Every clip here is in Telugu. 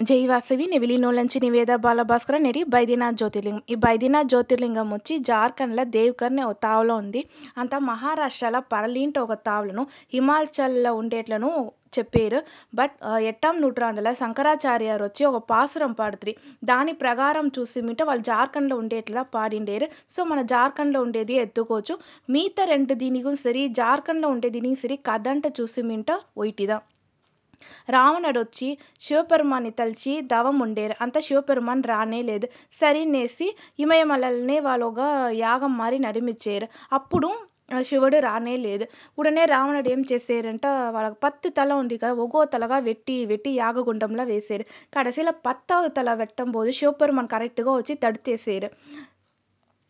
జై వాసవి నెవిలినోలంచి నివేద బాలభాస్కర నేటి బైదీనాథ్ జ్యోతిర్లింగం. ఈ బైదీనాథ్ జ్యోతిర్లింగం వచ్చి జార్ఖండ్లో దేవ్కర్ని ఒక తావులో ఉంది. అంత మహారాష్ట్రలో పరలీంట ఒక తావులను హిమాచల్లో ఉండేట్లను చెప్పారు. బట్ ఎట్టాం నూట్రాండుల శంకరాచార్యారు వచ్చి ఒక పాసురం పాడుతుంది దాని ప్రకారం చూసి మింట వాళ్ళు జార్ఖండ్లో ఉండేట్లా పాడిండేరు. సో మన జార్ఖండ్లో ఉండేది ఎత్తుకోవచ్చు. మిగతా రెండు దీనికి సరి జార్ఖండ్లో ఉండే దీనికి సరి కథ చూసి మింట ఒయిటిదా రావణుడు వచ్చి శివపెరుమాన్ని తలిచి దవం ఉండేరు అంత శివపెరుమాన్ రానే లేదు సరినేసి ఇమయమలల్ని వాళ్ళు ఒక యాగం మారి నడిమిచ్చారు అప్పుడు శివుడు రానే లేదు ఉడనే రావణుడు ఏం చేశారంట వాళ్ళకి పత్తు తల ఉంది కదా ఒగో తలగా వెట్టి వెట్టి యాగగుండంలో వేశారు కడసిలో పత్తావ తల పెట్టం పోదు శివపెరుమాన్ కరెక్ట్గా వచ్చి తడితేసారు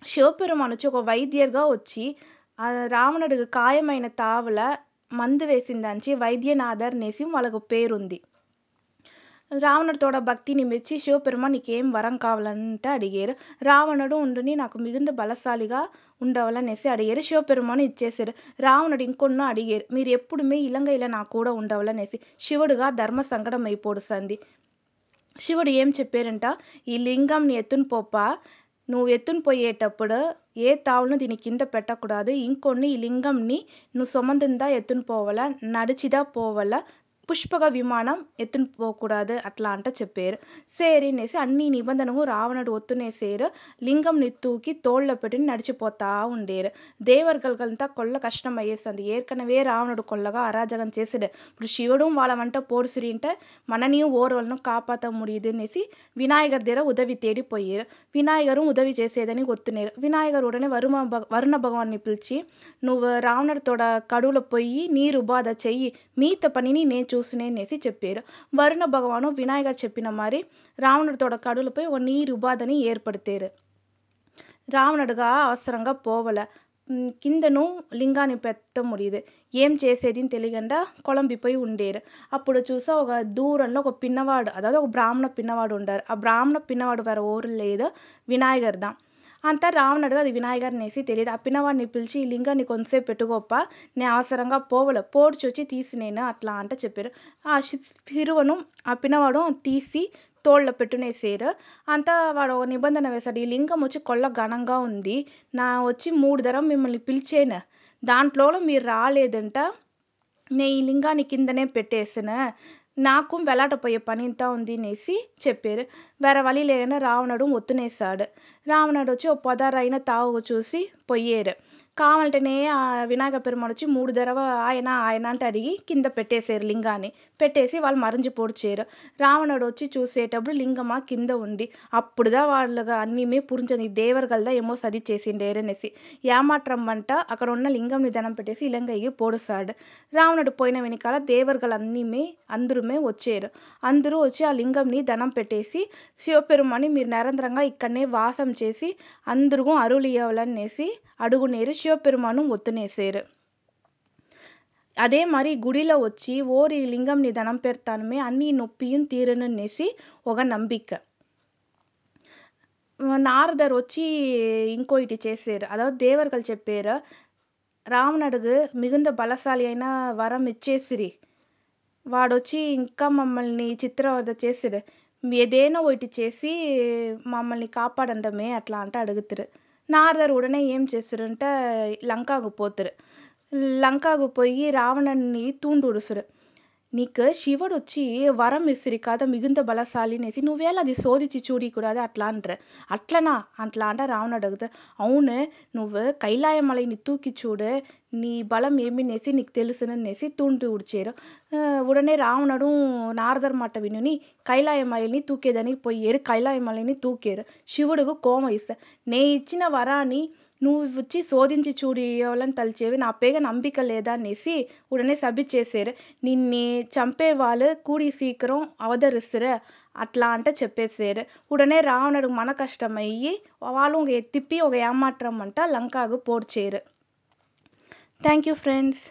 శివపెరుమాన్ వచ్చి ఒక వైద్యర్గా వచ్చి రావణుడికి ఖాయమైన తావుల మందు వేసిందంచి వైద్యనాథర్ నేసి వాళ్ళకు పేరుంది. రావణుడితోడ భక్తిని మెచ్చి శివపెరుమ నీకేం వరం కావాలంటే అడిగారు. రావణుడు ఉండుని నాకు మిగుంద బలశాలిగా ఉండవాలనేసి అడిగారు. శివపెరుమను ఇచ్చేసారు. రావణుడు ఇంకొన్నో అడిగారు. మీరు ఎప్పుడుమే ఇలంగా ఇలా నాకు కూడా ఉండవాలనేసి శివుడుగా ధర్మ సంకటం అయిపోడుస్తుంది శివుడు ఏం చెప్పారంట? ఈ లింగంని ఎత్తుని పోప నువ్వు ఎత్తుని పోయేటప్పుడు ఏ తావులను దీని కింద పెట్టకూడదు ఇంకొన్ని ఈ లింగంని నువ్వు సొమంతుందా ఎత్తుని పోవాలా నడిచిదా పోవాలా పుష్పక విమానం ఎత్తుని పోకూడదు అట్లా అంట చెప్పారు. సేరినేసి అన్ని నిబంధనకు రావణుడు ఒత్తునేసేరు. లింగం నిత్తూకి తోళ్ళ పెట్టి నడిచిపోతా ఉండేరు. దేవర్గల్గంతా కొల్ల కష్టం అయ్యేస్తుంది ఏర్కనవే రావణుడు కొల్లగా అరాజకం చేసాడు. ఇప్పుడు శివుడు వాళ్ళ వంట పోడుసిరి అంటే మనని ఓర్వలను కాపాత ముడియదు అనేసి వినాయకర్ దగ్గర ఉదవి తేడి పోయారు వినాయకరు ఉదవి చేసేదని ఒత్తునేరు. వినాయకరు ఉడనే వరుమ వరుణ భగవాన్ని పిలిచి నువ్వు రావణుడితోడ కడువులో పోయి నీరు బాధ చెయ్యి. మీత పనిని నేను చూసినే అనేసి చెప్పారు వరుణ భగవాను వినాయక చెప్పిన మరి రావణుడితోడ కడులపై ఒక నీరు ఉపాధని ఏర్పడతారు రావణుడుగా అవసరంగా పోవల కిందను లింగాన్ని పెట్ట ముడియదు ఏం చేసేది తెలియకుండా కొలంబిపోయి ఉండేరు అప్పుడు చూసా ఒక దూరంలో ఒక పిన్నవాడు అதாவது ఒక బ్రాహ్మణ పిన్నవాడు ఉండారు ఆ బ్రాహ్మణ పిన్నవాడు వేరే ఊరు లేదు వినాయకర్ தான் అంతా రావణుడు అది వినాయకర్ నేసి తెలియదు. ఆ వాడిని పిలిచి ఈ లింగాన్ని కొంతసేపు పెట్టుకోప్ప నేను అవసరంగా పోవల పోడ్చి వచ్చి తీసి నేను అట్లా అంట చెప్పారు. ఆ శిరువను ఆ తీసి తోళ్ళ పెట్టునేసారు అంతా వాడు ఒక నిబంధన వేశాడు ఈ లింగం వచ్చి కొల్ల ఘనంగా ఉంది. నా వచ్చి మూడు ధరం మిమ్మల్ని పిలిచాను. దాంట్లో మీరు రాలేదంట. నేను ఈ లింగాన్ని కిందనే పెట్టేసిన. నాకు వెలాటపోయే పని ఇంత ఉంది అనేసి చెప్పారు. వేరే వలి లేదని రావణుడు ఒత్తునేసాడు రావణుడు వచ్చి ఓ పొదరైన తావు చూసి పోయారు కావాలంటేనే ఆ వినాయక పెరుమాళ్ వచ్చి మూడు దరవ ఆయన ఆయన అంటే అడిగి కింద పెట్టేశారు లింగాన్ని. పెట్టేసి వాళ్ళు మరించి పొడిచారు రావణుడు వచ్చి చూసేటప్పుడు లింగమా కింద ఉంది అప్పుడుదా వాళ్ళగా అన్నీ పురించని దేవరగల్దా ఏమో సది చేసిండేరు అనేసి. వంట అక్కడ ఉన్న లింగంని ధనం పెట్టేసి ఇలంగయ్యి పొడుస్తాడు. రావణుడు పోయిన వెనకాల దేవరగలు అన్నీ అందరూమే వచ్చారు. అందరూ వచ్చి ఆ లింగంని ధనం పెట్టేసి శివపెరుమని మీరు నిరంతరంగా ఇక్కడనే వాసం చేసి అందరూ అరులు ఇవ్వాలనేసి అడుగునేరు சிவபெருமானும் ஒத்துనేశారు అదే మరి గుడిలో వచ్చి ఓరి లింగంని దనం పెడతానమే అన్ని నొప్పియం తీరననేసి ఒక నమ్మిక నారదర్ వచ్చి ఇంకోటి చేశారు అదావత్ దేవర్గలు చెప్పారు రావణుడుకు మిగుంద బలశాలి అయిన వరం ఇచ్చేసిరి వాడొచ్చి ఇంకా మమ్మల్ని చిత్రవద చేసిరు ఏదైనా ఒకటి చేసి మమ్మల్ని కాపాడండమే అట్లా అంటే అడుగుతారు నారదర్ ఉడనే ఏం చేస్తారంటే లంకాకు పోతారు లంకాకు పోయి రావణుని తూండుడుసురు నీకు శివుడు వచ్చి వరం ఇసిరి కదా మిగుంత బలశాలి అనేసి నువ్వేళ అది శోధించి చూడకూడదు అట్లా అంటారు అట్లనా అట్లా అంటే రావణుడు అడుగుతారు అవును నువ్వు కైలాయమలైని తూకి చూడు నీ బలం ఏమినేసి నీకు తెలుసుననేసి తూంటి ఉడిచారు ఉడనే రావణుడు నారదర్ మాట వినుని కైలాయమలని తూకేదని పోయారు కైలాయమలని తూకారు శివుడుకు కోమ ఇస్తారు నే ఇచ్చిన వరాన్ని నువ్వు వచ్చి శోధించి చూడు ఇవ్వాలని తలిచేవి నా పేగ నమ్మిక లేదా అనేసి ఉడనే సభిచేసారు నిన్ను చంపే వాళ్ళు కూడి సీకరం అవతరిస్తారు అట్లా అంటే చెప్పేసారు ఉడనే రావణుడు మన కష్టమయ్యి వాళ్ళు తిప్పి ఒక ఏమాత్రం అంట లంకాకు పోడ్చేరు థ్యాంక్ యూ ఫ్రెండ్స్